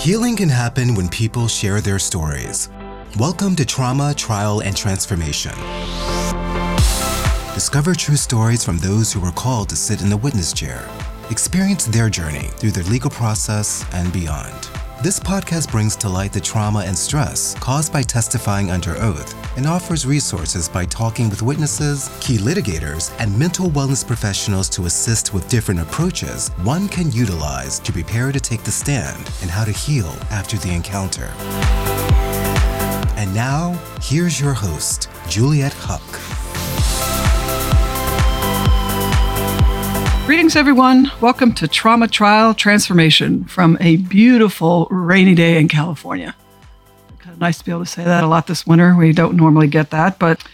Healing can happen when people share their stories. Welcome to Trauma, Trial, and Transformation. Discover true stories from those who were called to sit in the witness chair. Experience their journey through the legal process and beyond. This podcast brings to light the trauma and stress caused by testifying under oath and offers resources by talking with witnesses, key litigators, and mental wellness professionals to assist with different approaches one can utilize to prepare to take the stand and how to heal after the encounter. And now, here's your host, Juliet Huck. Greetings, everyone. Welcome to Trauma Trial Transformation from a beautiful rainy day in California. Nice to be able to say that a lot this winter. We don't normally get that, but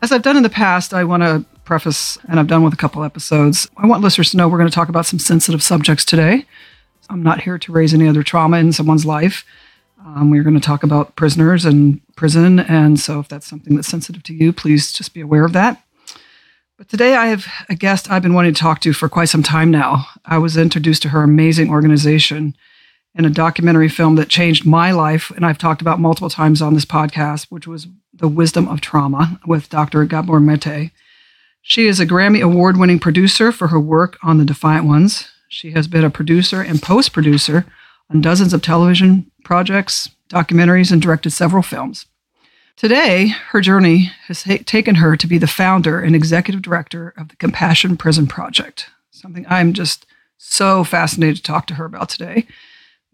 as I've done in the past, I want to preface, and I've done with a couple episodes. I want listeners to know we're going to talk about some sensitive subjects today. I'm not here to raise any other trauma in someone's life. Um, we're going to talk about prisoners and prison, and so if that's something that's sensitive to you, please just be aware of that. But today I have a guest I've been wanting to talk to for quite some time now. I was introduced to her amazing organization in a documentary film that changed my life, and I've talked about multiple times on this podcast, which was The Wisdom of Trauma with Dr. Gabor Mate. She is a Grammy Award winning producer for her work on The Defiant Ones. She has been a producer and post producer on dozens of television projects, documentaries, and directed several films. Today, her journey has ha- taken her to be the founder and executive director of the Compassion Prison Project, something I'm just so fascinated to talk to her about today.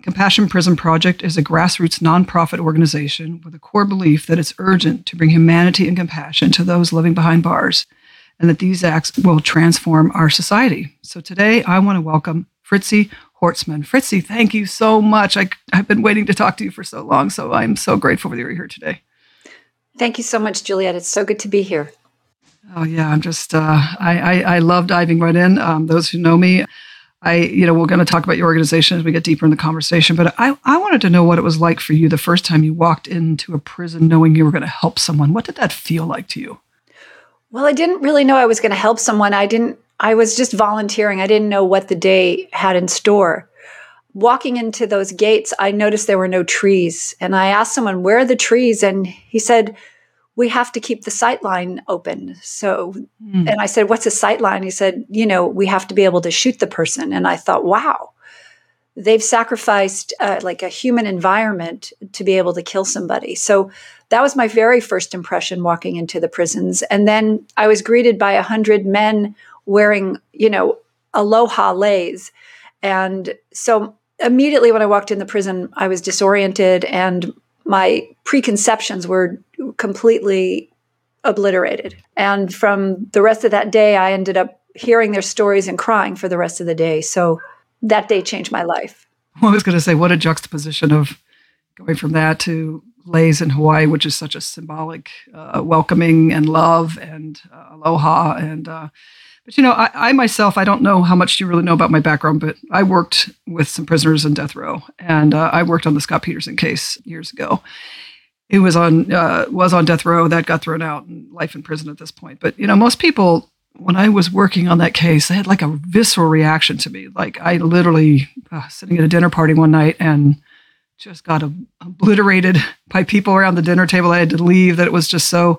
Compassion Prison Project is a grassroots nonprofit organization with a core belief that it's urgent to bring humanity and compassion to those living behind bars and that these acts will transform our society. So today, I want to welcome Fritzi Horstman. Fritzi, thank you so much. I, have been waiting to talk to you for so long, so I'm so grateful that you're here today. Thank you so much, Juliet. It's so good to be here. Oh yeah, I'm just uh, I, I, I love diving right in. Um, those who know me, I you know we're going to talk about your organization as we get deeper in the conversation. But I I wanted to know what it was like for you the first time you walked into a prison, knowing you were going to help someone. What did that feel like to you? Well, I didn't really know I was going to help someone. I didn't. I was just volunteering. I didn't know what the day had in store walking into those gates, I noticed there were no trees. And I asked someone, Where are the trees? And he said, We have to keep the sight line open. So, mm. and I said, What's a sight line? He said, You know, we have to be able to shoot the person. And I thought, Wow, they've sacrificed uh, like a human environment to be able to kill somebody. So, that was my very first impression walking into the prisons. And then I was greeted by a hundred men wearing, you know, aloha leis. And so immediately when I walked in the prison, I was disoriented and my preconceptions were completely obliterated. And from the rest of that day, I ended up hearing their stories and crying for the rest of the day. So that day changed my life. Well, I was going to say, what a juxtaposition of going from that to leis in Hawaii, which is such a symbolic uh, welcoming and love and uh, aloha and uh, but you know, I, I, myself, I don't know how much you really know about my background, but I worked with some prisoners in death row, and uh, I worked on the Scott Peterson case years ago. It was on uh, was on death row that got thrown out and life in prison at this point. But you know, most people when I was working on that case, they had like a visceral reaction to me. Like I literally uh, sitting at a dinner party one night and just got obliterated by people around the dinner table. I had to leave. That it was just so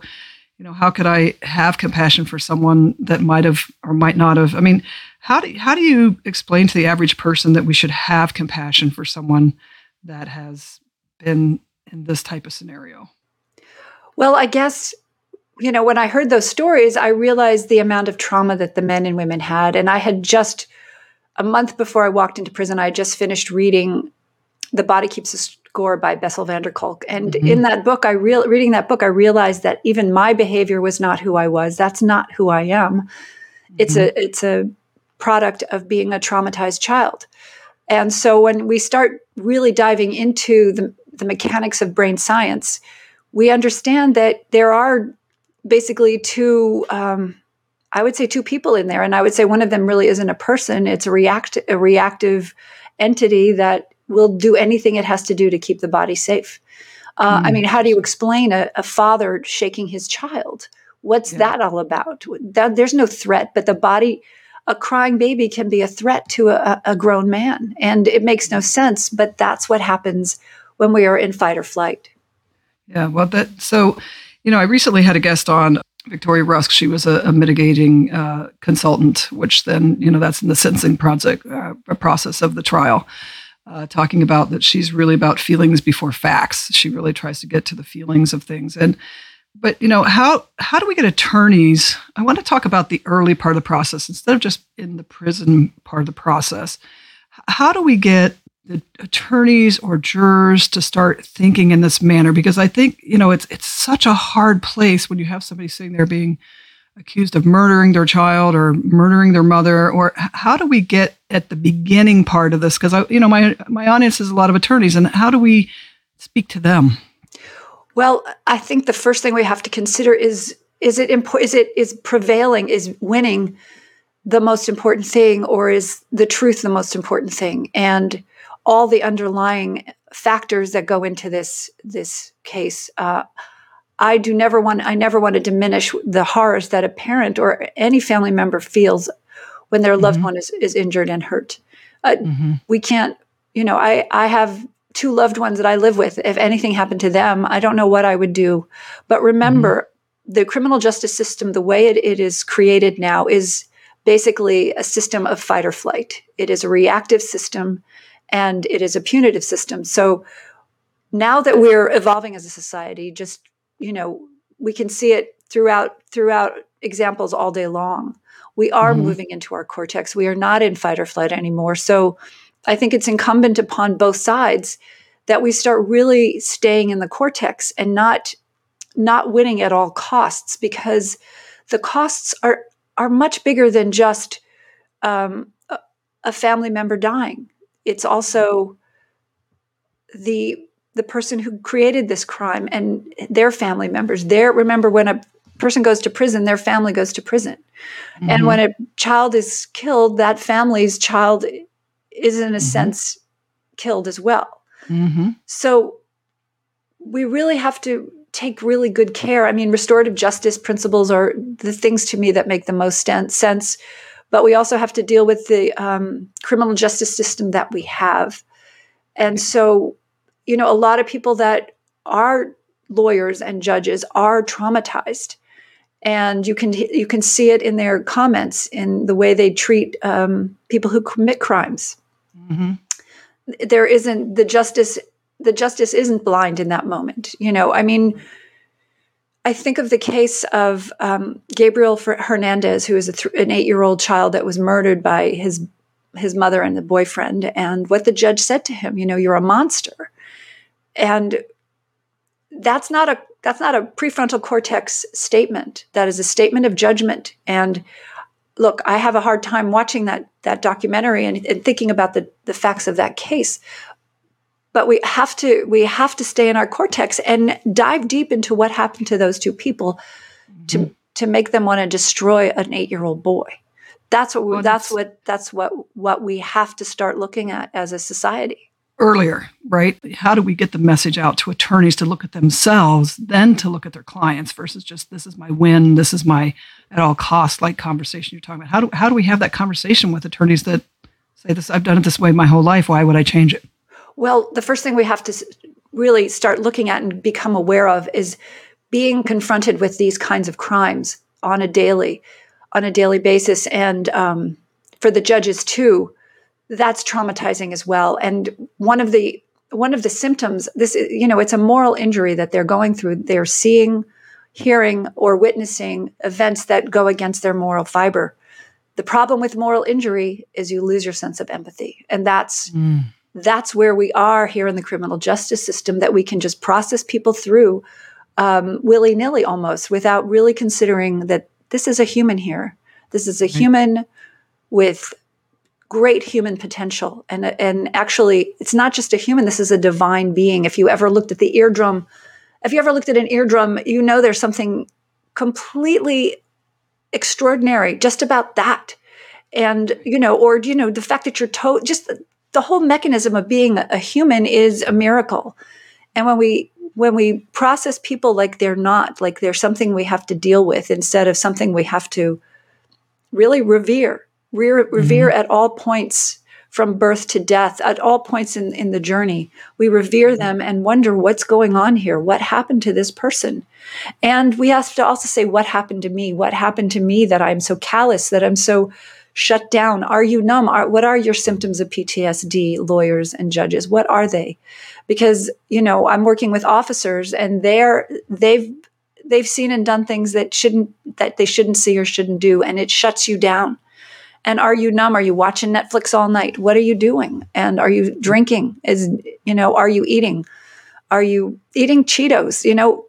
you know, how could I have compassion for someone that might have or might not have? I mean, how do how do you explain to the average person that we should have compassion for someone that has been in this type of scenario? Well, I guess you know, when I heard those stories, I realized the amount of trauma that the men and women had, and I had just a month before I walked into prison, I had just finished reading "The Body Keeps a Score by Bessel van der Kolk. And mm-hmm. in that book, I real reading that book, I realized that even my behavior was not who I was. That's not who I am. Mm-hmm. It's a it's a product of being a traumatized child. And so when we start really diving into the, the mechanics of brain science, we understand that there are basically two um, I would say two people in there, and I would say one of them really isn't a person; it's a react a reactive entity that will do anything it has to do to keep the body safe. Uh, mm. I mean, how do you explain a, a father shaking his child? What's yeah. that all about? That, there's no threat, but the body a crying baby can be a threat to a, a grown man. And it makes no sense, but that's what happens when we are in fight or flight. Yeah, well, that so, you know, I recently had a guest on Victoria Rusk. She was a, a mitigating uh, consultant, which then, you know, that's in the sentencing project uh, process of the trial. Uh, talking about that she's really about feelings before facts. She really tries to get to the feelings of things. And but you know how how do we get attorneys? I want to talk about the early part of the process instead of just in the prison part of the process. How do we get the attorneys or jurors to start thinking in this manner because I think you know it's it's such a hard place when you have somebody sitting there being accused of murdering their child or murdering their mother or how do we get at the beginning part of this because I you know my my audience is a lot of attorneys and how do we speak to them well I think the first thing we have to consider is is it impo- is it is prevailing is winning the most important thing or is the truth the most important thing and all the underlying factors that go into this this case. Uh, I do never want I never want to diminish the horrors that a parent or any family member feels when their loved mm-hmm. one is, is injured and hurt. Uh, mm-hmm. We can't, you know, I I have two loved ones that I live with. If anything happened to them, I don't know what I would do. But remember, mm-hmm. the criminal justice system, the way it, it is created now, is basically a system of fight or flight. It is a reactive system and it is a punitive system. So now that we're evolving as a society, just you know, we can see it throughout throughout examples all day long. We are mm-hmm. moving into our cortex. We are not in fight or flight anymore. So I think it's incumbent upon both sides that we start really staying in the cortex and not not winning at all costs because the costs are are much bigger than just um, a, a family member dying it's also the the person who created this crime and their family members their remember when a person goes to prison their family goes to prison mm-hmm. and when a child is killed that family's child is in a mm-hmm. sense killed as well mm-hmm. so we really have to take really good care i mean restorative justice principles are the things to me that make the most sense but we also have to deal with the um, criminal justice system that we have. And so, you know, a lot of people that are lawyers and judges are traumatized, and you can you can see it in their comments in the way they treat um, people who commit crimes. Mm-hmm. There isn't the justice. The justice isn't blind in that moment. You know, I mean I think of the case of um, Gabriel Fernandez, who is th- an eight-year-old child that was murdered by his his mother and the boyfriend, and what the judge said to him. You know, you're a monster, and that's not a that's not a prefrontal cortex statement. That is a statement of judgment. And look, I have a hard time watching that that documentary and, and thinking about the the facts of that case but we have to we have to stay in our cortex and dive deep into what happened to those two people mm-hmm. to to make them want to destroy an 8-year-old boy that's what we, well, that's, that's what that's what what we have to start looking at as a society earlier right? How do we get the message out to attorneys to look at themselves then to look at their clients versus just this is my win this is my at all cost like conversation you're talking about? How do, how do we have that conversation with attorneys that say this i've done it this way my whole life why would i change it? Well, the first thing we have to really start looking at and become aware of is being confronted with these kinds of crimes on a daily on a daily basis. And um, for the judges too that's traumatizing as well. And one of the one of the symptoms this you know it's a moral injury that they're going through. They're seeing hearing or witnessing events that go against their moral fiber. The problem with moral injury is you lose your sense of empathy. And that's mm. that's where we are here in the criminal justice system that we can just process people through um, willy nilly almost without really considering that this is a human here. This is a human with great human potential. And, and actually, it's not just a human, this is a divine being. If you ever looked at the eardrum, if you ever looked at an eardrum, you know there's something completely extraordinary just about that and you know or you know the fact that your toe just the whole mechanism of being a human is a miracle. And when we when we process people like they're not, like they're something we have to deal with instead of something we have to really revere, revere, revere mm-hmm. at all points from birth to death, at all points in, in the journey. We revere them and wonder what's going on here. What happened to this person? And we have to also say, what happened to me? What happened to me that I'm so callous, that I'm so shut down? Are you numb? Are, what are your symptoms of PTSD, lawyers and judges? What are they? Because, you know, I'm working with officers and they're, they've, they've seen and done things that shouldn't, that they shouldn't see or shouldn't do. And it shuts you down and are you numb? Are you watching netflix all night? What are you doing? And are you drinking? Is you know are you eating? Are you eating cheetos? You know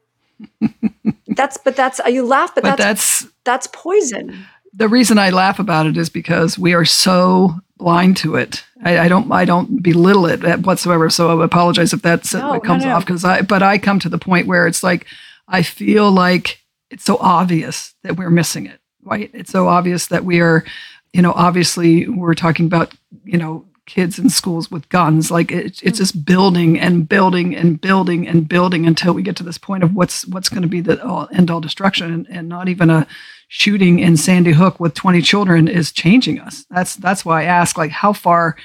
that's but that's uh, you laugh but, but that's, that's that's poison. The reason i laugh about it is because we are so blind to it. I, I don't i don't belittle it whatsoever. So i apologize if that's no, it comes no, no. off because i but i come to the point where it's like i feel like it's so obvious that we're missing it right? It's so obvious that we are you know, obviously we're talking about, you know, kids in schools with guns. Like it, it's mm-hmm. just building and building and building and building until we get to this point of what's what's going to be the all, end all destruction, and, and, not even a shooting in Sandy Hook with 20 children is changing us. That's that's why I ask, like, how far,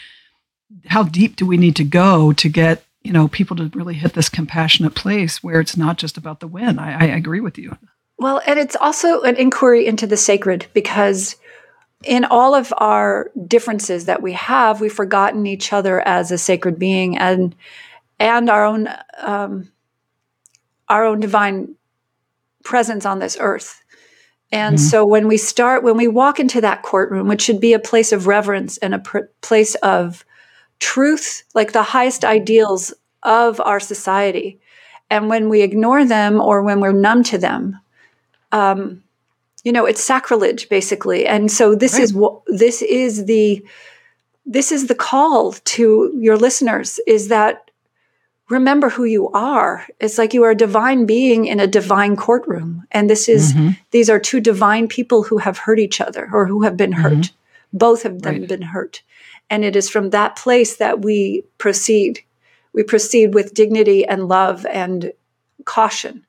how deep do we need to go to get you know people to really hit this compassionate place where it's not just about the win? I, I agree with you. Well, and it's also an inquiry into the sacred because in all of our differences that we have, we've forgotten each other as a sacred being and and our own um, our own divine presence on this earth. And mm-hmm. so when we start, when we walk into that courtroom, which should be a place of reverence and a pr- place of truth, like the highest ideals of our society, and when we ignore them or when we're numb to them, um, you know it's sacrilege basically and so this right. is what this is the this is the call to your listeners is that remember who you are it's like you are a divine being in a divine courtroom and this is mm-hmm. these are two divine people who have hurt each other or who have been hurt mm-hmm. both of them right. been hurt and it is from that place that we proceed we proceed with dignity and love and caution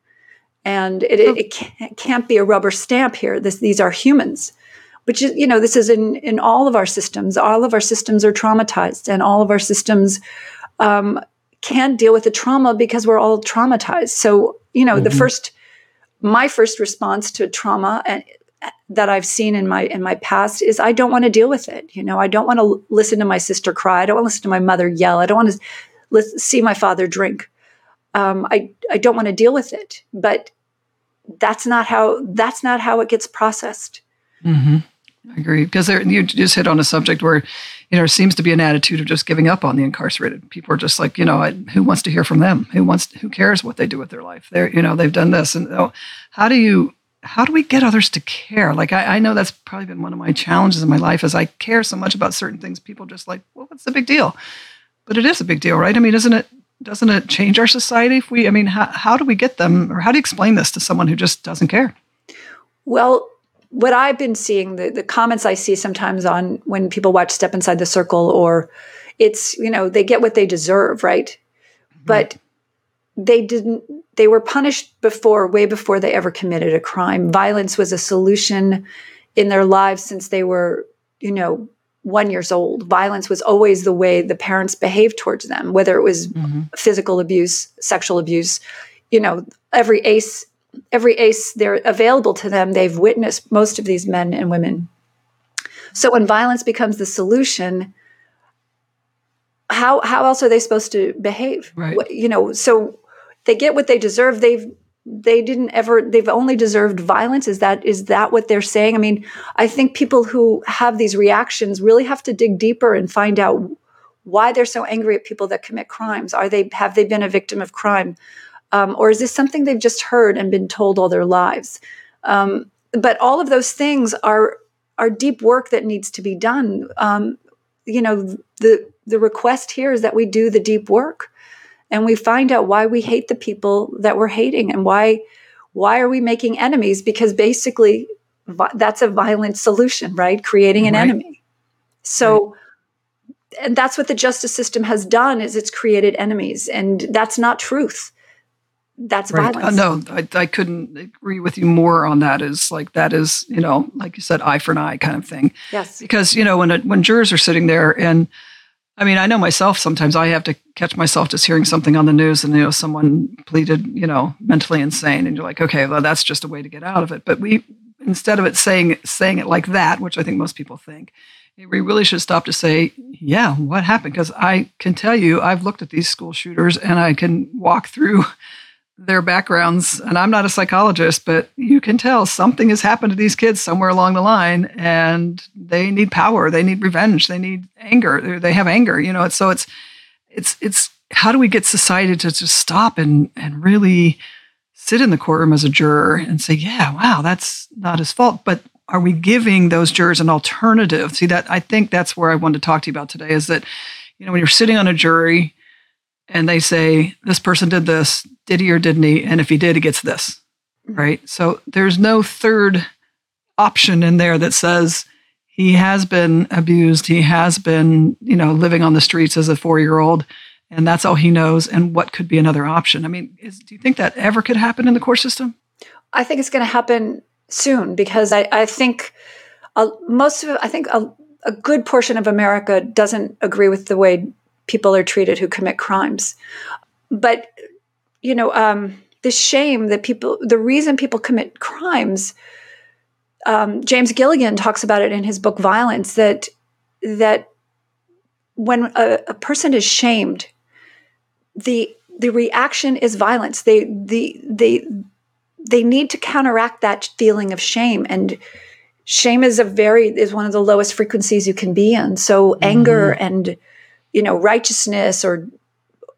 and it, it, it, can't, be a rubber stamp here. This, these are humans, which is you know this is in in all of our systems. All of our systems are traumatized, and all of our systems um, can't deal with the trauma because we're all traumatized. So you know mm-hmm. the first, my first response to trauma and that I've seen in my in my past is I don't want to deal with it. You know, I don't want to listen to my sister cry. I don't want to listen to my mother yell. I don't want to see my father drink. Um, I I don't want to deal with it. But that's not how that's not how it gets processed. Mm-hmm. I agree because you just hit on a subject where you know seems to be an attitude of just giving up on the incarcerated. People are just like you know who wants to hear from them? Who wants who cares what they do with their life? They're you know they've done this and oh, how do you how do we get others to care? Like I, I know that's probably been one of my challenges in my life is I care so much about certain things. People just like well what's the big deal? But it is a big deal, right? I mean, isn't it doesn't it change our society if we i mean how, how do we get them or how do you explain this to someone who just doesn't care? Well what i've been seeing the, the comments i see sometimes on when people watch step inside the circle or it's you know they get what they deserve right? Mm-hmm. but they didn't they were punished before way before they ever committed a crime. Violence was a solution in their lives since they were you know one years old. Violence was always the way the parents behaved towards them, whether it was mm-hmm. physical abuse, sexual abuse. You know, every ace, every ace they're available to them, they've witnessed most of these men and women. So when violence becomes the solution, how how else are they supposed to behave? Right. You know, so they get what they deserve. They've they didn't ever they've only deserved violence. Is that is that what they're saying? I mean i think people who have these reactions really have to dig deeper and find out why they're so angry at people that commit crimes. Are they have they been a victim of crime? Um, or is this something they've just heard and been told all their lives? Um, but all of those things are are deep work that needs to be done. Um, you know the the request here is that we do the deep work and we find out why we hate the people that we're hating and why why are we making enemies because basically that's a violent solution right creating an right. enemy so right. and that's what the justice system has done is it's created enemies and that's not truth that's Right. violence. Uh, no, I, I couldn't agree with you more on that. Is like that is you know like you said eye for an eye kind of thing. Yes. because you know when when jurors are sitting there and I mean I know myself sometimes. I have to catch myself just hearing something on the news and you know someone pleaded you know mentally insane and you're like okay well that's just a way to get out of it. But we instead of it saying saying it like that which I think most people think we really should stop to say yeah what happened? Because I can tell you I've looked at these school shooters and I can walk through their backgrounds and i'm not a psychologist but you can tell something has happened to these kids somewhere along the line and they need power they need revenge they need anger they have anger you know so it's it's it's how do we get society to just stop and and really sit in the courtroom as a juror and say yeah wow that's not his fault but are we giving those jurors an alternative? See that i think that's where i wanted to talk to you about today is that you know when you're sitting on a jury and they say this person did this did he or didn't he? And if he did he gets this right? So there's no third option in there that says he has been abused he has been you know living on the streets as a four year old and that's all he knows and what could be another option? I mean is, do you think that ever could happen in the court system? I think it's going to happen soon because I, I think uh, most of I think a, a good portion of America doesn't agree with the way people are treated who commit crimes. But, you know, um, the shame that people, the reason people commit crimes, um, James Gilligan talks about it in his book Violence that, that when a, a person is shamed, the the reaction is violence. They the they they need to counteract that feeling of shame and shame is a very is one of the lowest frequencies you can be in so mm-hmm. anger and you know righteousness or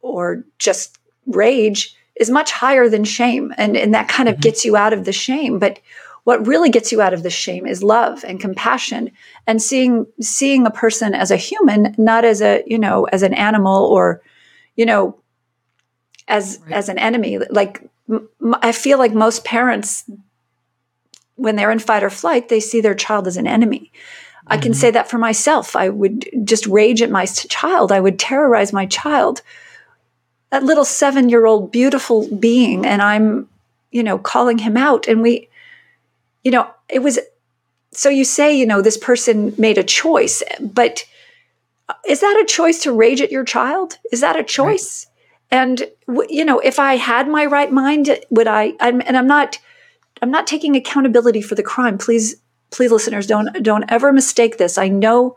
or just rage is much higher than shame and and that kind of mm-hmm. gets you out of the shame but what really gets you out of the shame is love and compassion and seeing seeing a person as a human not as a you know as an animal or you know as right. as an enemy like I feel like most parents, when they're in fight or flight, they see their child as an enemy. Mm-hmm. I can say that for myself. I would just rage at my child. I would terrorize my child. That little seven year old beautiful being, and I'm, you know, calling him out. And we, you know, it was so you say, you know, this person made a choice, but uh, is that a choice to rage at your child? Is that a choice? Right. And you know, if I had my right mind, would I? I'm, and I'm not. I'm not taking accountability for the crime. Please, please, listeners, don't don't ever mistake this. I know,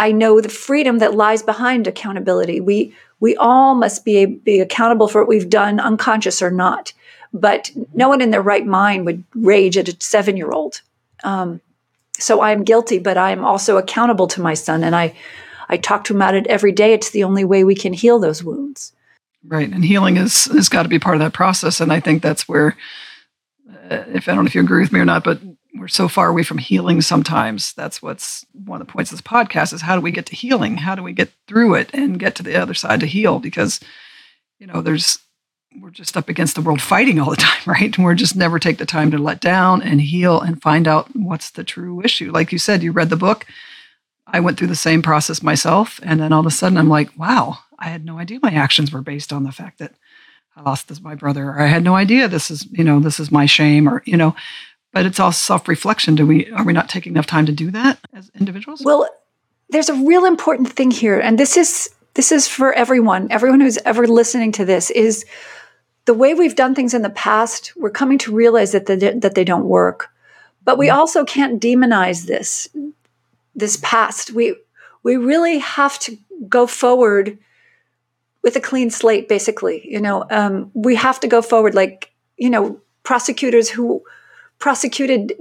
I know the freedom that lies behind accountability. We we all must be be accountable for what we've done, unconscious or not. But no one in their right mind would rage at a seven year old. Um, so I'm guilty, but I'm also accountable to my son, and I I talk to him about it every day. It's the only way we can heal those wounds. Right, and healing is has got to be part of that process, and I think that's where, uh, if I don't know if you agree with me or not, but we're so far away from healing sometimes. That's what's one of the points of this podcast is how do we get to healing? How do we get through it and get to the other side to heal? Because you know, there's we're just up against the world fighting all the time, right? And we're just never take the time to let down and heal and find out what's the true issue. Like you said, you read the book. I went through the same process myself, and then all of a sudden, I'm like, wow, I had no idea my actions were based on the fact that I lost this my brother, or I had no idea this is you know this is my shame, or you know. But it's all self reflection. Do we are we not taking enough time to do that as individuals? Well, there's a real important thing here, and this is this is for everyone. Everyone who's ever listening to this is the way we've done things in the past. We're coming to realize that they, that they don't work, but we mm-hmm. also can't demonize this this past. We we really have to go forward with a clean slate basically you know um, we have to go forward like you know prosecutors who prosecuted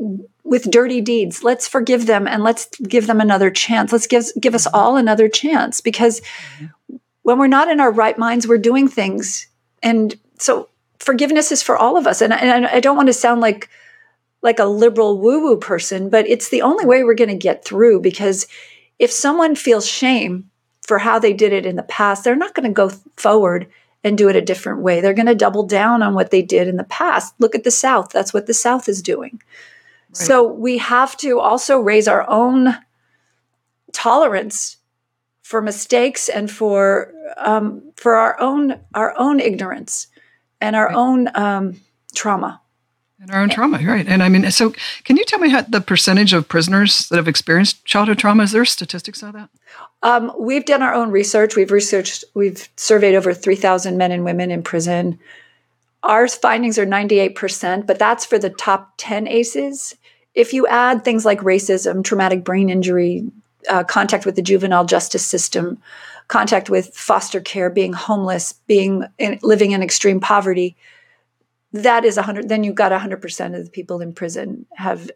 with dirty deeds. Let's forgive them and let's give them another chance. Let's give give us all another chance because mm-hmm. when we're not in our right minds we're doing things. And so forgiveness is for all of us. And, and I don't want to sound like like a liberal woo woo person but it's the only way we're going to get through because if someone feels shame for how they did it in the past, they're not going to go forward and do it a different way. They're going to double down on what they did in the past. Look at the South. That's what the South is doing. Right. So we have to also raise our own tolerance for mistakes and for um, for our own our own ignorance. and our right. own um, trauma. And our own trauma, right? And I mean, so can you tell me how the percentage of prisoners that have experienced childhood trauma? Is there statistics on that? Um, we've done our own research. We've researched, we've surveyed over 3,000 men and women in prison. Our findings are 98%, but that's for the top 10 ACEs. If you add things like racism, traumatic brain injury, uh, contact with the juvenile justice system, contact with foster care, being homeless, being in, living in extreme poverty, that is 100 then you've got 100% of the people in prison have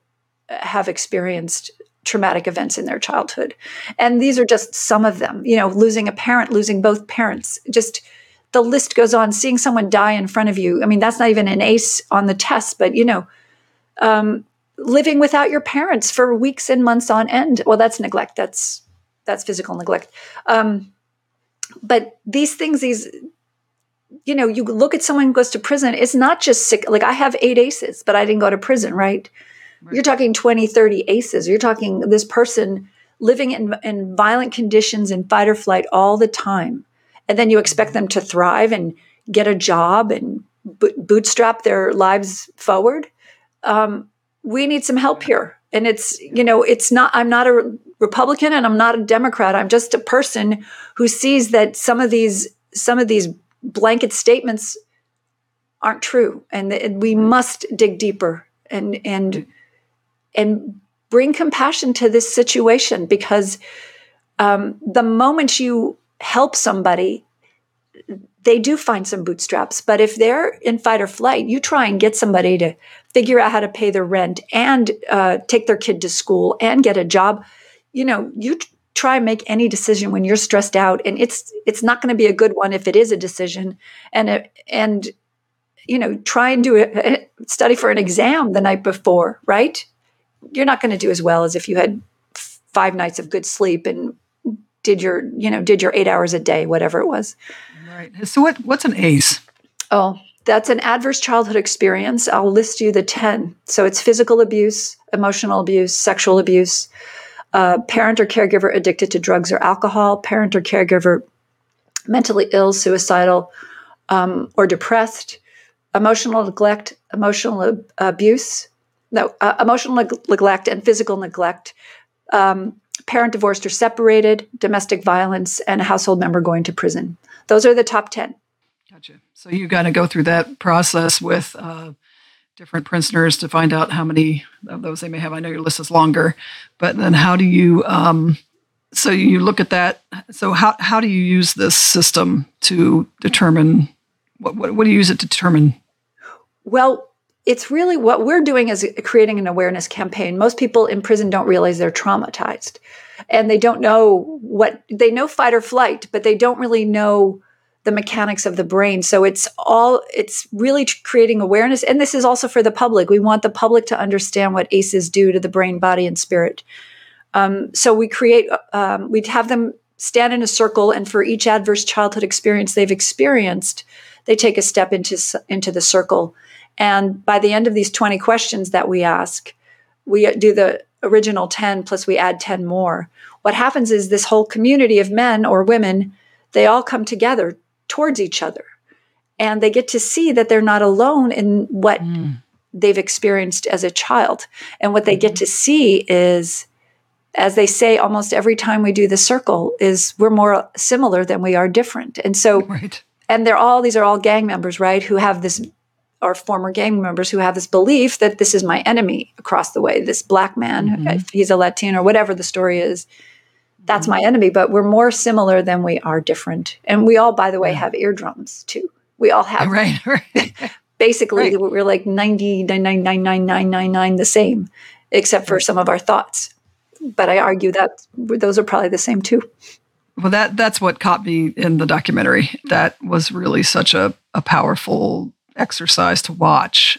have experienced traumatic events in their childhood. And these are just some of them. You know, losing a parent, losing both parents, just the list goes on. Seeing someone die in front of you. I mean, that's not even an ace on the test, but you know, um, living without your parents for weeks and months on end. Well, that's neglect. That's that's physical neglect. Um, but these things, these you know, you look at someone who goes to prison, it's not just sick. Like I have eight aces, but I didn't go to prison, right? right. You're talking 20, 30 aces. You're talking this person living in, in violent conditions in fight or flight all the time. And then you expect mm-hmm. them to thrive and get a job and bootstrap their lives forward. Um, we need some help here. And it's, you know, it's not, I'm not a Republican and I'm not a Democrat. I'm just a person who sees that some of these, some of these blanket statements aren't true. And, and we must dig deeper and, and, and bring compassion to this situation because um, the moment you help somebody they do find some bootstraps. But if they're in fight or flight, you try and get somebody to figure out how to pay their rent and uh, take their kid to school and get a job. You know, you try and make any decision when you're stressed out, and it's it's not going to be a good one if it is a decision. And it, and you know, try and do a, study for an exam the night before, right? You're not going to do as well as if you had five nights of good sleep and did your you know did your eight hours a day, whatever it was. Right. So what what's an ACE? Oh, that's an adverse childhood experience. I'll list you the 10. So it's physical abuse, emotional abuse, sexual abuse, uh, parent or caregiver addicted to drugs or alcohol, parent or caregiver mentally ill, suicidal, um, or depressed, emotional neglect, emotional ab- abuse, no, uh, emotional neg- neglect and physical neglect, um, parent divorced or separated, domestic violence, and a household member going to prison. Those are the top 10. Gotcha. So you got to go through that process with uh, different prisoners to find out how many of those they may have. I know your list is longer, but then how do you, um, so you look at that. So how, how do you use this system to determine, what, what, what do you use it to determine? Well, it's really what we're doing is creating an awareness campaign. Most people in prison don't realize they're traumatized and they don't know what they know fight or flight, but they don't really know the mechanics of the brain. So it's all it's really creating awareness and this is also for the public. We want the public to understand what ACEs do to the brain, body and spirit. Um, so we create um, we'd have them stand in a circle and for each adverse childhood experience they've experienced, they take a step into into the circle and by the end of these 20 questions that we ask, we do the original 10 plus we add 10 more. What happens is this whole community of men or women, they all come together towards each other and they get to see that they're not alone in what mm. they've experienced as a child. And what they get mm-hmm. to see is, as they say almost every time we do the circle, is we're more similar than we are different. And so, right. and they're all, these are all gang members, right, who have this or former gang members who have this belief that this is my enemy across the way, this black man, mm-hmm. if he's a Latino or whatever the story is, that's mm-hmm. my enemy. But we're more similar than we are different. And we all, by the way, have eardrums too. We all have. Right, right. Basically, right. we're like 99.99999 the same, except for some of our thoughts. But I argue that those are probably the same too. Well, that that's what caught me in the documentary. That was really such a, a powerful exercise to watch,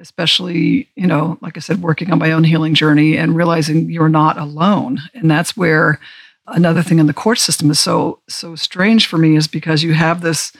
especially, you know, like I said, working on my own healing journey and realizing you're not alone. And that's where another thing in the court system is so so strange for me is because you have this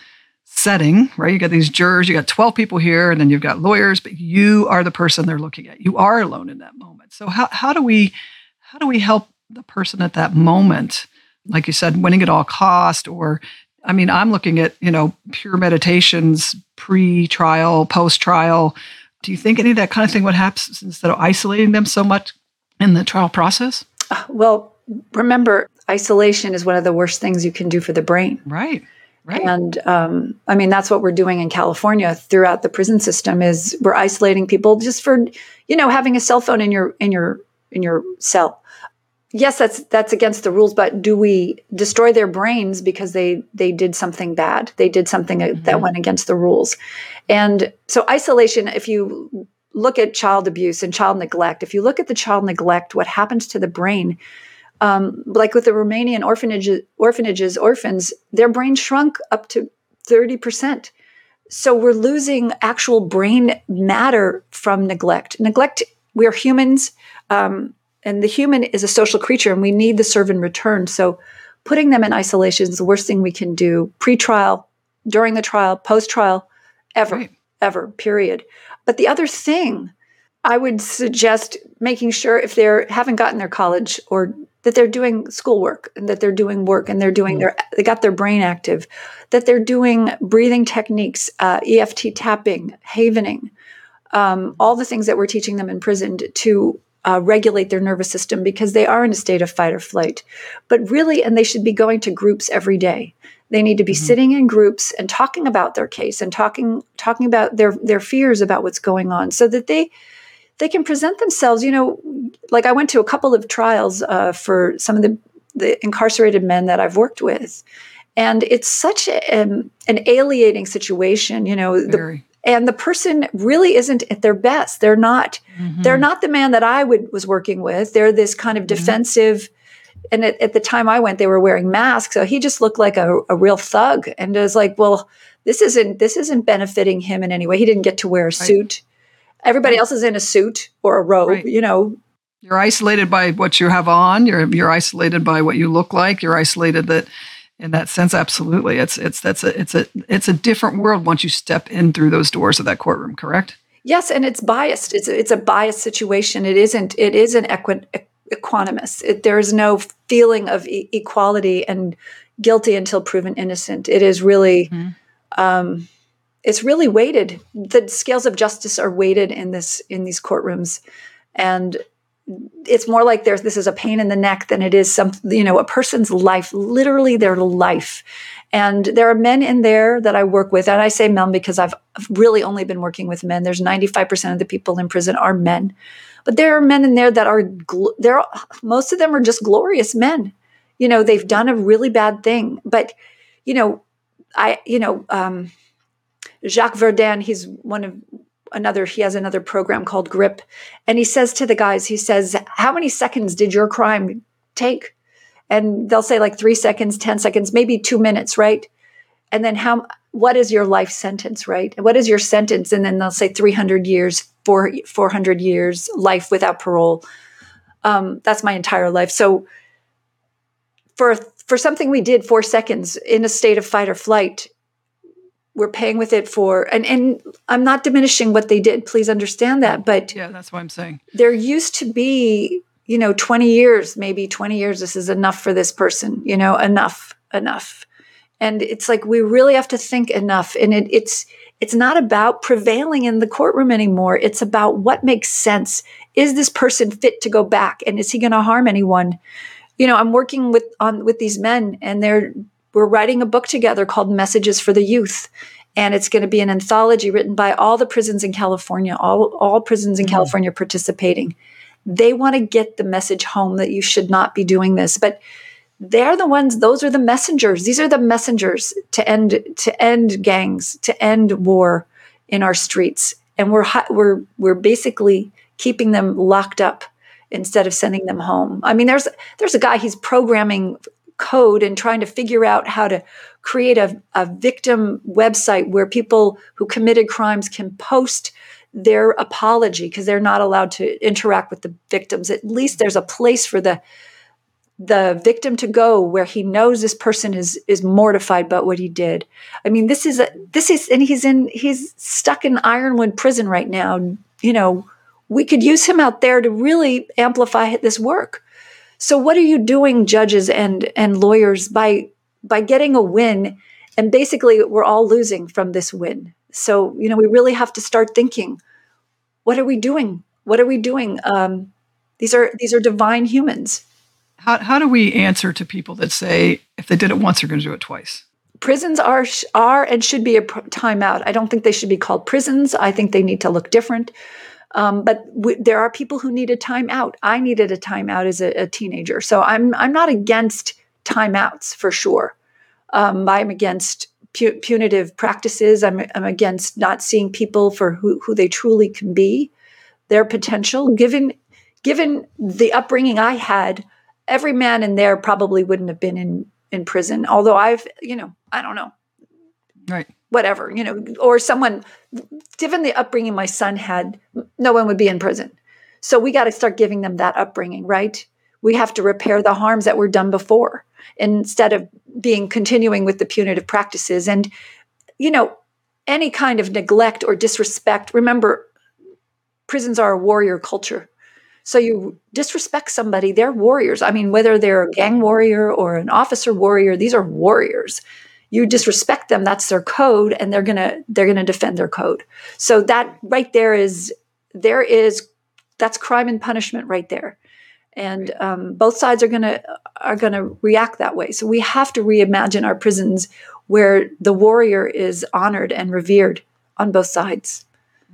setting, right? You got these jurors, you got 12 people here, and then you've got lawyers, but you are the person they're looking at. You are alone in that moment. So how how do we how do we help the person at that moment? Like you said, winning at all cost, or I mean, I'm looking at, you know, pure meditations pre-trial, post-trial. Do you think any of that kind of thing would happen instead of isolating them so much in the trial process? Uh, well, remember, isolation is one of the worst things you can do for the brain. Right. Right. And um, I mean, that's what we're doing in California throughout the prison system is we're isolating people just for, you know, having a cell phone in your in your in your cell. Yes, that's that's against the rules, but do we destroy their brains because they they did something bad? They did something mm-hmm. that went against the rules. And so isolation, if you look at child abuse and child neglect, if you look at the child neglect, what happens to the brain, um, like with the Romanian orphanages, orphanages, orphans, their brain shrunk up to 30%. So we're losing actual brain matter from neglect. Neglect, we're humans, um, and the human is a social creature, and we need the serve and return. So putting them in isolation is the worst thing we can do pre trial, during the trial, post trial, ever, right. ever, period. But the other thing, I would suggest making sure if they haven't gotten their college or that they're doing schoolwork and that they're doing work and they're doing mm. their they got their brain active that they're doing breathing techniques uh, eft tapping havening um, all the things that we're teaching them in prison to uh, regulate their nervous system because they are in a state of fight or flight but really and they should be going to groups every day they need to be mm-hmm. sitting in groups and talking about their case and talking talking about their their fears about what's going on so that they they can present themselves. You know, like I went to a couple of trials uh, for some of the, the incarcerated men that I've worked with, and it's such a, um, an alienating situation. You know, the, and the person really isn't at their best. They're not. Mm-hmm. They're not the man that I would was working with. They're this kind of mm-hmm. defensive. And at, at, the time I went, they were wearing masks, so he just looked like a, a real thug. And i was like, well, this isn't this isn't benefiting him in any way. He didn't get to wear a suit. Right. Everybody else is in a suit or a robe, right. you know. You're isolated by what you have on. You're you're isolated by what you look like. You're isolated that in that sense absolutely. It's it's that's a it's a it's a different world once you step in through those doors of that courtroom, correct? Yes, and it's biased. It's a, it's a biased situation. It isn't it is an equi- equanimous. It, there is no feeling of e- equality and guilty until proven innocent. It is really mm-hmm. um, it's really weighted. The scales of justice are weighted in this in these courtrooms, and it's more like there's this is a pain in the neck than it is some you know a person's life, literally their life. And there are men in there that I work with, and I say men because I've really only been working with men. There's 95% of the people in prison are men, but there are men in there that are there. Most of them are just glorious men. You know, they've done a really bad thing, but you know, I you know. Um, Jacques Verduin, he's one of another, he has another program called GRIP. And he says to the guys, he says, How many seconds did your crime take? And they'll say like three seconds, 10 seconds, maybe two minutes, right? And then how, what is your life sentence, right? What is your sentence? And then they'll say 300 years, four, 400 years, life without parole. Um, that's my entire life. So for, for something we did four seconds in a state of fight or flight, we're paying with it for and and I'm not diminishing what they did please understand that but yeah that's what I'm saying. there used to be you know 20 years maybe 20 years this is enough for this person you know enough enough. And it's like we really have to think enough and it, it's it's not about prevailing in the courtroom anymore it's about what makes sense. Is this person fit to go back and is he going to harm anyone? You know i'm working with on with these men and they're we're writing a book together called Messages for the Youth. And it's going to be an anthology written by all the prisons in California, all, all prisons in mm-hmm. California participating. They want to get the message home that you should not be doing this. But they're the ones, those are the messengers. These are the messengers to end to end gangs, to end war in our streets. And we're we're we're basically keeping them locked up instead of sending them home. I mean, there's there's a guy he's programming code and trying to figure out how to create a, a victim website where people who committed crimes can post their apology because they're not allowed to interact with the victims. At least there's a place for the the victim to go where he knows this person is is mortified about what he did. I mean, this is a this is and he's in he's stuck in Ironwood prison right now. You know, we could use him out there to really amplify this work. So what are you doing, judges and and lawyers, by by getting a win? And basically, we're all losing from this win. So, you know, we really have to start thinking what are we doing? What are we doing? Um, these are these are divine humans. How, how do we answer to people that say if they did it once, they're going to do it twice? Prisons are are and should be a timeout. I don't think they should be called prisons. I think they need to look different. Um, but w- there are people who need a timeout. I needed a timeout as a, a teenager, so I'm I'm not against timeouts for sure. Um, I'm against pu- punitive practices. I'm, I'm against not seeing people for who, who they truly can be, their potential. Given given the upbringing I had, every man in there probably wouldn't have been in in prison. Although I've, you know, I don't know, right, whatever, you know, or someone. Given the upbringing my son had, no one would be in prison. So we got to start giving them that upbringing, right? We have to repair the harms that were done before instead of being continuing with the punitive practices and you know any kind of neglect or disrespect remember prisons are a warrior culture so you disrespect somebody they're warriors i mean whether they're a gang warrior or an officer warrior these are warriors you disrespect them that's their code and they're going to they're going to defend their code. So that right there is there is that's crime and punishment right there. And um, both sides are going to are going to react that way. So we have to reimagine our prisons where the warrior is honored and revered on both sides.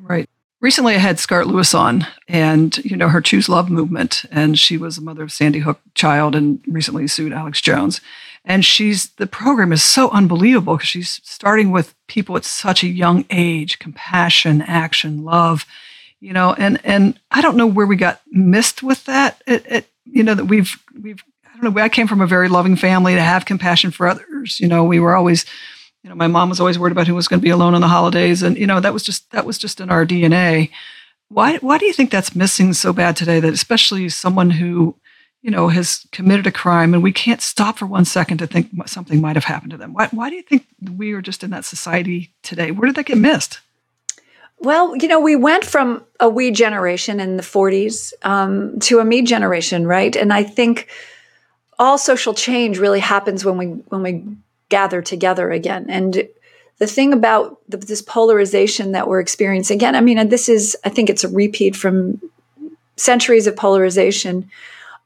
Right recently i had scarlett lewis on and you know her choose love movement and she was a mother of sandy hook child and recently sued alex jones. And she's the program is so unbelievable because she's starting with people at such a young age compassion action love you know and and i don't know where we got missed with that. It, it, you know that we've we've i don't know i came from a very loving family to have compassion for others. You know we were always you know my mom was always worried about who was going to be alone on the holidays and you know that was just that was just in our dna why why do you think that's missing so bad today that especially someone who you know has committed a crime and we can't stop for one second to think something might have happened to them? Why, why do you think we are just in that society today? Where did that get missed? Well, you know, we went from a we generation in the 40s um, to a me generation, right? And I think all social change really happens when we when we gather together again. And the thing about the, this polarization that we're experiencing again, I mean, this is I think it's a repeat from centuries of polarization.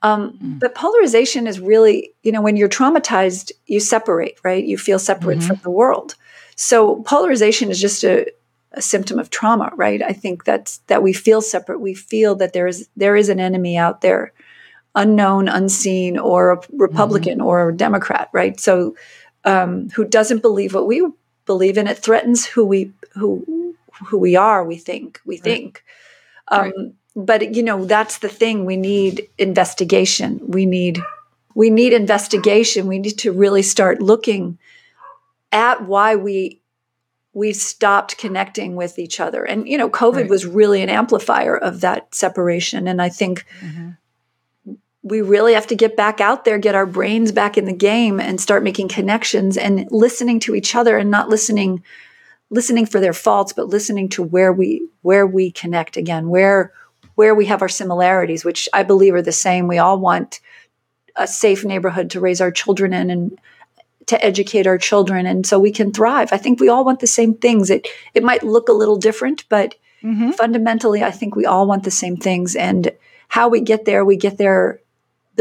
Um, mm. But polarization is really, you know, when you're traumatized, you separate, right? You feel separate mm-hmm. from the world. So polarization is just a a symptom of trauma, right? I think that's that we feel separate. We feel that there is there is an enemy out there, unknown, unseen, or a Republican mm-hmm. or a Democrat, right? So um, who doesn't believe what we believe, and it threatens who we who who we are. We think we right. think. Um, right. But you know that's the thing. We need investigation. We need we need investigation. We need to really start looking at why we we've stopped connecting with each other. And, you know, COVID right. was really an amplifier of that separation. And I think mm-hmm. We really have to get back out there, get our brains back in the game and start making connections and listening to each other and not listening listening for their faults but listening to where we where we connect again where where we have our similarities which i believe are the same we all want a safe neighborhood to raise our children in and to educate our children and so we can thrive. I think we all want the same things. It it might look a little different, but mm-hmm. fundamentally I think we all want the same things and how we get there, we get there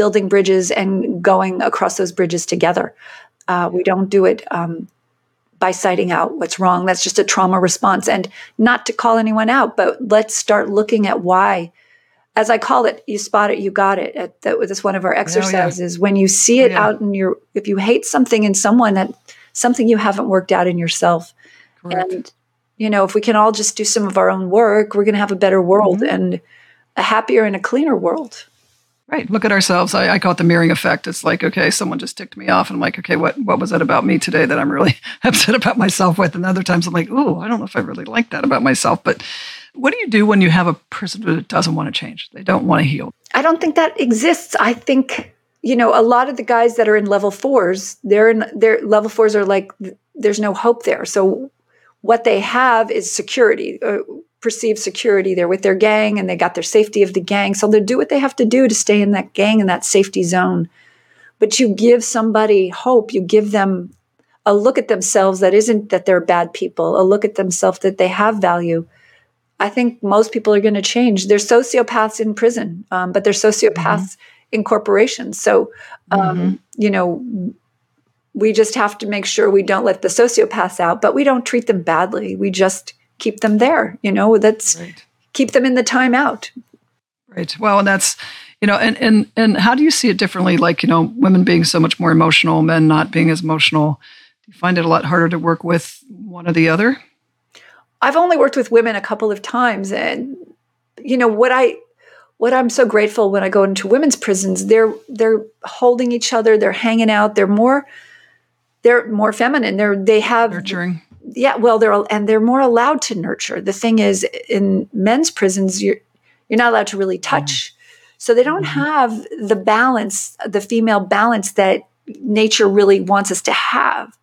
building bridges and going across those bridges together. Uh, we don't do it um, by citing out what's wrong. That's just a trauma response. And not to call anyone out, but let's start looking at why as I call it, you spot it, you got it. At, that was one of our exercises. Oh, yeah. When you see it oh, yeah. out in your, if you hate something in someone, that something you haven't worked out in yourself. Correct. And you know, if we can all just do some of our own work, we're going to have a better world mm-hmm. and a happier and a cleaner world. Right. Look at ourselves. I, I, call it the mirroring effect. It's like, okay, someone just ticked me off, and I'm like, okay, what what was that about me today that I'm really upset about myself with? And other times I'm like, oh, I don't know if I really like that about myself. But what do you do when you have a person who doesn't want to change? They don't want to heal. I don't think that exists. I think you know a lot of the guys that are in level fours, they're in their level fours are like there's no hope there. So what they have is security, uh, perceived security. They're with their gang and they got their safety of the gang. So they do what they have to do to stay in that gang in that safety zone. But you give somebody hope. You give them a look at themselves that isn't that they're bad people, a look at themselves that they have value, I think most people are going to change. They're sociopaths in prison, um, but there's sociopaths mm-hmm. in corporations. So, um, mm-hmm. you know, we just have to make sure we don't let the sociopaths out, but we don't treat them badly. We just keep them there. You know, that's right. keep them in the timeout. Right. Well, and that's you know, and and and how do you see it differently? Like you know, women being so much more emotional, men not being as emotional. Do you find it a lot harder to work with one or the other? I've only worked with women a couple of times, and you know what I what I'm so grateful when I go into women's prisons. They're they're holding each other, they're hanging out, they're more they're more feminine. They're they have nurturing. Yeah, well, they're and they're more allowed to nurture. The thing is, in men's prisons, you're you're not allowed to really touch. Mm. So they don't mm-hmm. have the balance, the female balance that nature really wants us to have.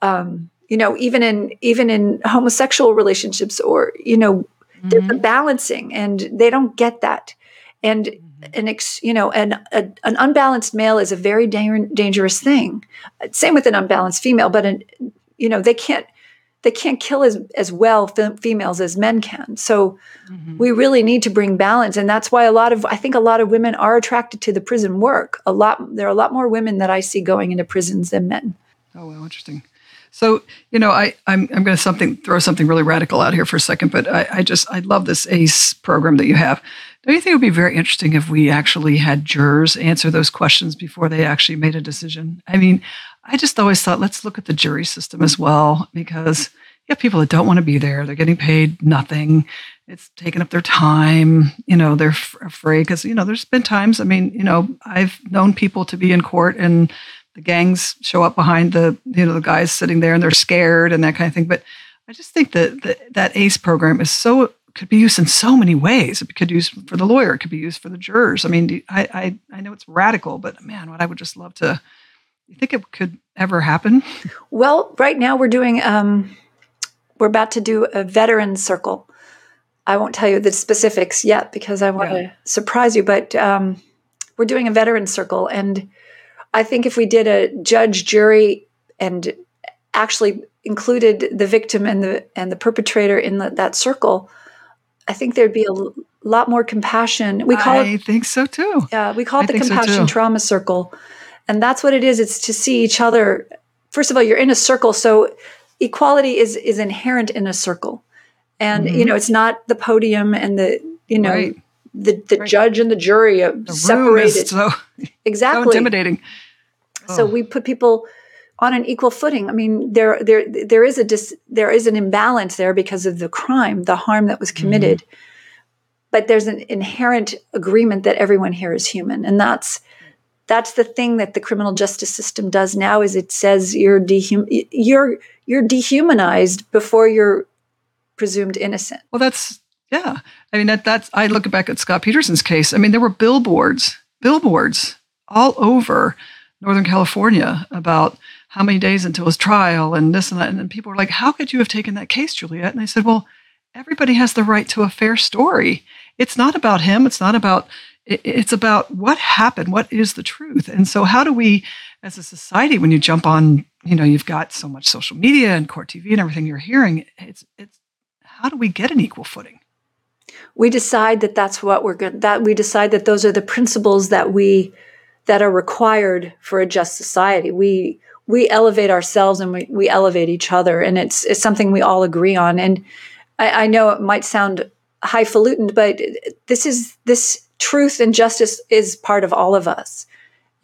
Um, you know even in even in homosexual relationships or you know mm-hmm. there's a balancing and they don't get that and mm-hmm. an ex, you know an a, an unbalanced male is a very da- dangerous thing same with an unbalanced female but an, you know they can't they can't kill as as well females as men can so mm-hmm. we really need to bring balance and that's why a lot of i think a lot of women are attracted to the prison work a lot there are a lot more women that i see going into prisons than men oh well interesting so, you know, I, I'm, I'm going to something throw something really radical out here for a second, but I, I just, I love this ACE program that you have. Don't you think it would be very interesting if we actually had jurors answer those questions before they actually made a decision? I mean, I just always thought, let's look at the jury system as well, because you have people that don't want to be there. They're getting paid nothing. It's taking up their time. You know, they're f- afraid because, you know, there's been times, I mean, you know, I've known people to be in court and the gangs show up behind the you know the guys sitting there and they're scared and that kind of thing. But I just think that that, that ACE program is so could be used in so many ways. It could be used for the lawyer. It could be used for the jurors. I mean, I I, I know it's radical, but man, what I would just love to. You think it could ever happen? Well, right now we're doing. Um, we're about to do a veteran circle. I won't tell you the specifics yet because I want yeah. to surprise you. But um, we're doing a veteran circle, and I think if we did a judge jury and actually included the victim and the and the perpetrator in the, that circle, I think there'd be a l- lot more compassion. We call I it. I think so too. Yeah, we call it I the compassion so trauma circle, and that's what it is. It's to see each other. First of all, you're in a circle, so equality is is inherent in a circle, and mm-hmm. you know it's not the podium and the you know. Right the, the right. judge and the jury are the separated. so, exactly. So intimidating. So oh. we put people on an equal footing. I mean, there there there is a dis, there is an imbalance there because of the crime, the harm that was committed. Mm-hmm. But there's an inherent agreement that everyone here is human, and that's that's the thing that the criminal justice system does now. Is it says you're dehum you're you're dehumanized before you're presumed innocent. Well, that's yeah. I mean, that that's, I look back at Scott Peterson's case. I mean, there were billboards, billboards all over Northern California about how many days until his trial and this and that. And then people were like, how could you have taken that case, Juliet? And I said, well, everybody has the right to a fair story. It's not about him. It's not about, it's about what happened. What is the truth? And so how do we, as a society, when you jump on, you know, you've got so much social media and court TV and everything you're hearing, it's, it's, how do we get an equal footing? we decide that that's what we're going that we decide that those are the principles that we that are required for a just society we we elevate ourselves and we, we elevate each other and it's it's something we all agree on and I, I know it might sound highfalutin but this is this truth and justice is part of all of us.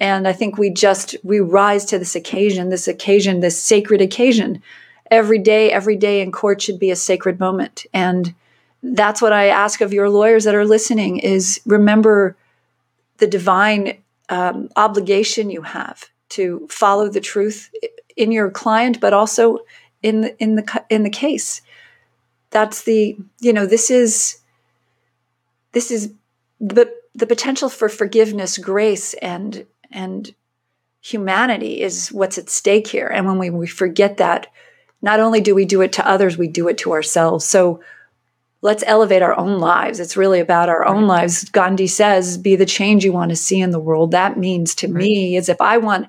And i think we just we rise to this occasion this occasion this sacred occasion. Every day every day in court should be a sacred moment. And that's what I ask of your lawyers that are listening is remember the divine um, obligation you have to follow the truth in your client, but also in the, in the in the case. That's the you know this is this is the the potential for forgiveness, grace, and and humanity is what's at stake here. And when we, we forget that, not only do we do it to others, we do it to ourselves. So let's elevate our own lives. It's really about our own lives. Gandhi says, be the change you want to see in the world. That means to me is if I want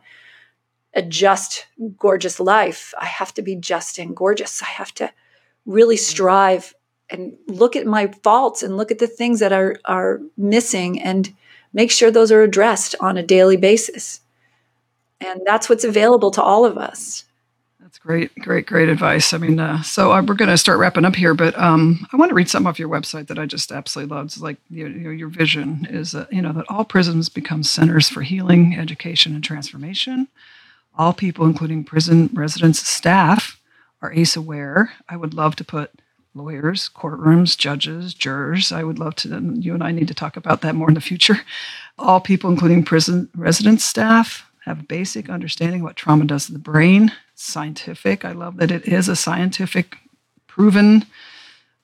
a just, gorgeous life. I have to be just and gorgeous. I have to really strive and look at my faults and look at the things that are are missing and make sure those are addressed on a daily basis. And that's what's available to all of us. That's great, great, great advice. I mean, uh, so uh, we're going to start wrapping up here, but um, I want to read some off your website that I just absolutely love. It's like you know, your vision is, uh, you know, that all prisons become centers for healing, education, and transformation. All people, including prison residents, staff, are ACE aware. I would love to put lawyers, courtrooms, judges, jurors. I would love to, you and I need to talk about that more in the future. All people, including prison residents, staff, have a basic understanding of what trauma does to the brain. It's scientific. I love that it is a scientific, proven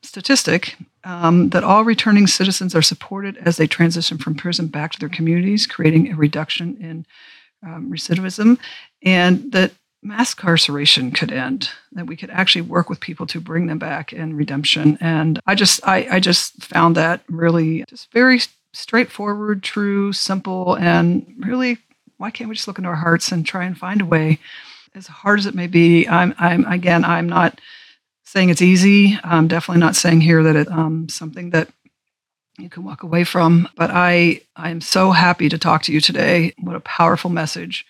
statistic um, that all returning citizens are supported as they transition from prison back to their communities, creating a reduction in um, recidivism, and that mass incarceration could end that we could actually work with people to bring them back in redemption. And i just i, I just found that really just very straightforward true simple and really why can't we just look into our hearts and try and find a way as hard as it may be i'm i'm again i'm not saying it's easy. I'm definitely not saying here that it's um, something that you can walk away from but i i'm so happy to talk to you today. What a powerful message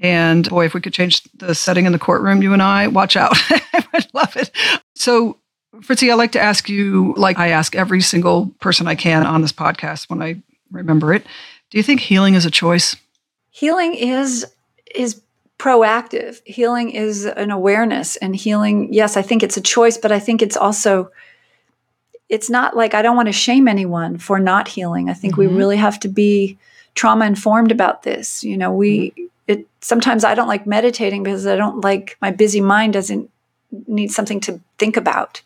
and boy, if we could change the setting in the courtroom, you and I, watch out. I would love it. So, Fritzi, I like to ask you, like I ask every single person I can on this podcast when I remember it. Do you think healing is a choice? Healing is is proactive. Healing is an awareness and healing, yes, I think it's a choice, but I think it's also it's not like I don't want to shame anyone for not healing. I think mm-hmm. we really have to be trauma informed about this. You know, we mm-hmm it sometimes I don't like meditating because I don't like my busy mind doesn't need something to think about.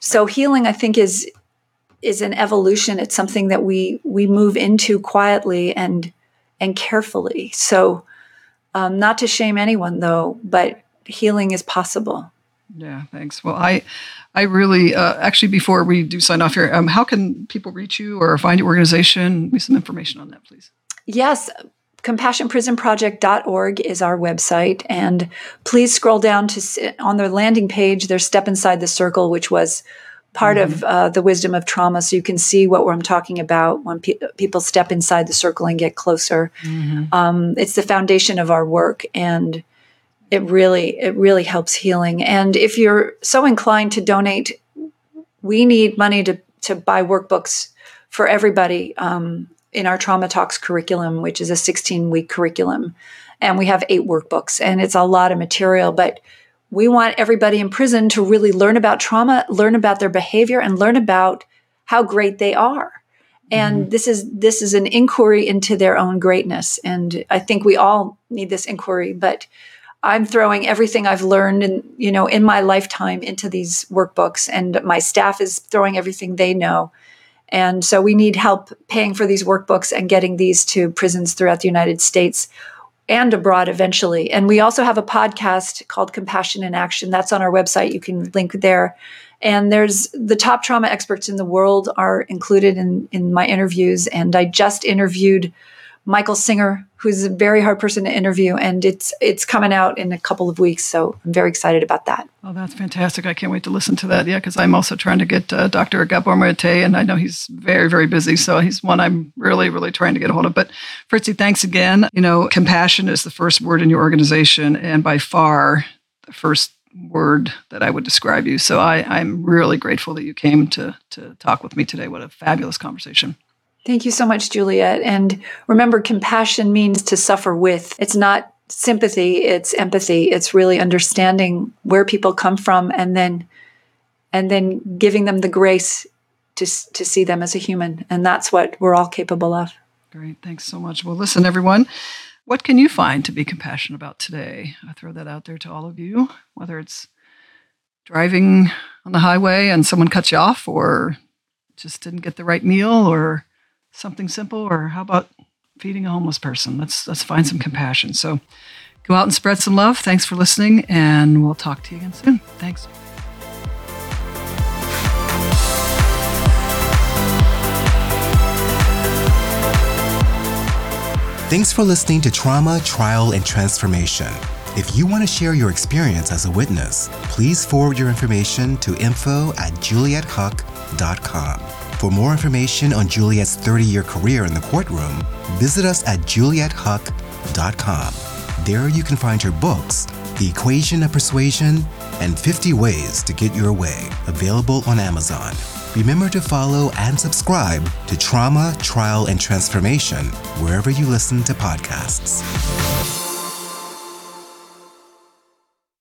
So healing I think is is an evolution. It's something that we we move into quietly and and carefully. So um, not to shame anyone though, but healing is possible. Yeah, thanks. Well, I, I really uh, actually before we do sign off here, um, how can people reach you or find your organization? Give me some information on that, please. Yes, compassionprisonproject.org is our website. And please scroll down to on their landing page there's step inside the circle which was part mm-hmm. of uh, the wisdom of trauma. So you can see what i'm talking about when pe- people step inside the circle and get closer. Mm-hmm. um, it's the foundation of our work and it really it really helps healing. And if you're so inclined to donate we need money to to buy workbooks for everybody. Um, in our Trauma Talks curriculum, which is a 16 week curriculum. And we have eight workbooks, and it's a lot of material. But we want everybody in prison to really learn about trauma, learn about their behavior, and learn about how great they are. And mm-hmm. this is this is an inquiry into their own greatness. And I think we all need this inquiry, but I'm throwing everything I've learned in, you know, in my lifetime into these workbooks and my staff is throwing everything they know and so we need help paying for these workbooks and getting these to prisons throughout the United States and abroad eventually. And we also have a podcast called Compassion in Action. That's on our website. You can link there. And there's the top trauma experts in the world are included in, in my interviews. And I just interviewed Michael Singer, who's a very hard person to interview, and it's it's coming out in a couple of weeks. So I'm very excited about that. Oh, that's fantastic! I can't wait to listen to that. Yeah, because I'm also trying to get uh, Dr. Gabor and I know he's very very busy, so he's one I'm really really trying to get a hold of. But Fritzi, thanks again. You know, compassion is the first word in your organization, and by far the first word that I would describe you. So I, I'm really grateful that you came to to talk with me today. What a fabulous conversation. Thank you so much, Juliet. And remember, compassion means to suffer with. It's not sympathy, it's empathy. It's really understanding where people come from and then and then giving them the grace to, to see them as a human. And that's what we're all capable of. Great. Thanks so much. Well, listen, everyone. What can you find to be compassionate about today? I throw that out there to all of you, whether it's driving on the highway and someone cuts you off, or just didn't get the right meal, or something simple, or how about feeding a homeless person? Let's let's find some compassion. So go out and spread some love. Thanks for listening, and we'll talk to you again soon. Thanks. Thanks for listening to Trauma, Trial, and Transformation. If you want to share your experience as a witness, please forward your information to info at juliethuck.com. For more information on Juliet's 30 year career in the courtroom, visit us at juliethuck.com. There you can find her books, The Equation of Persuasion, and 50 Ways to Get Your Way, available on Amazon. Remember to follow and subscribe to Trauma, Trial, and Transformation wherever you listen to podcasts.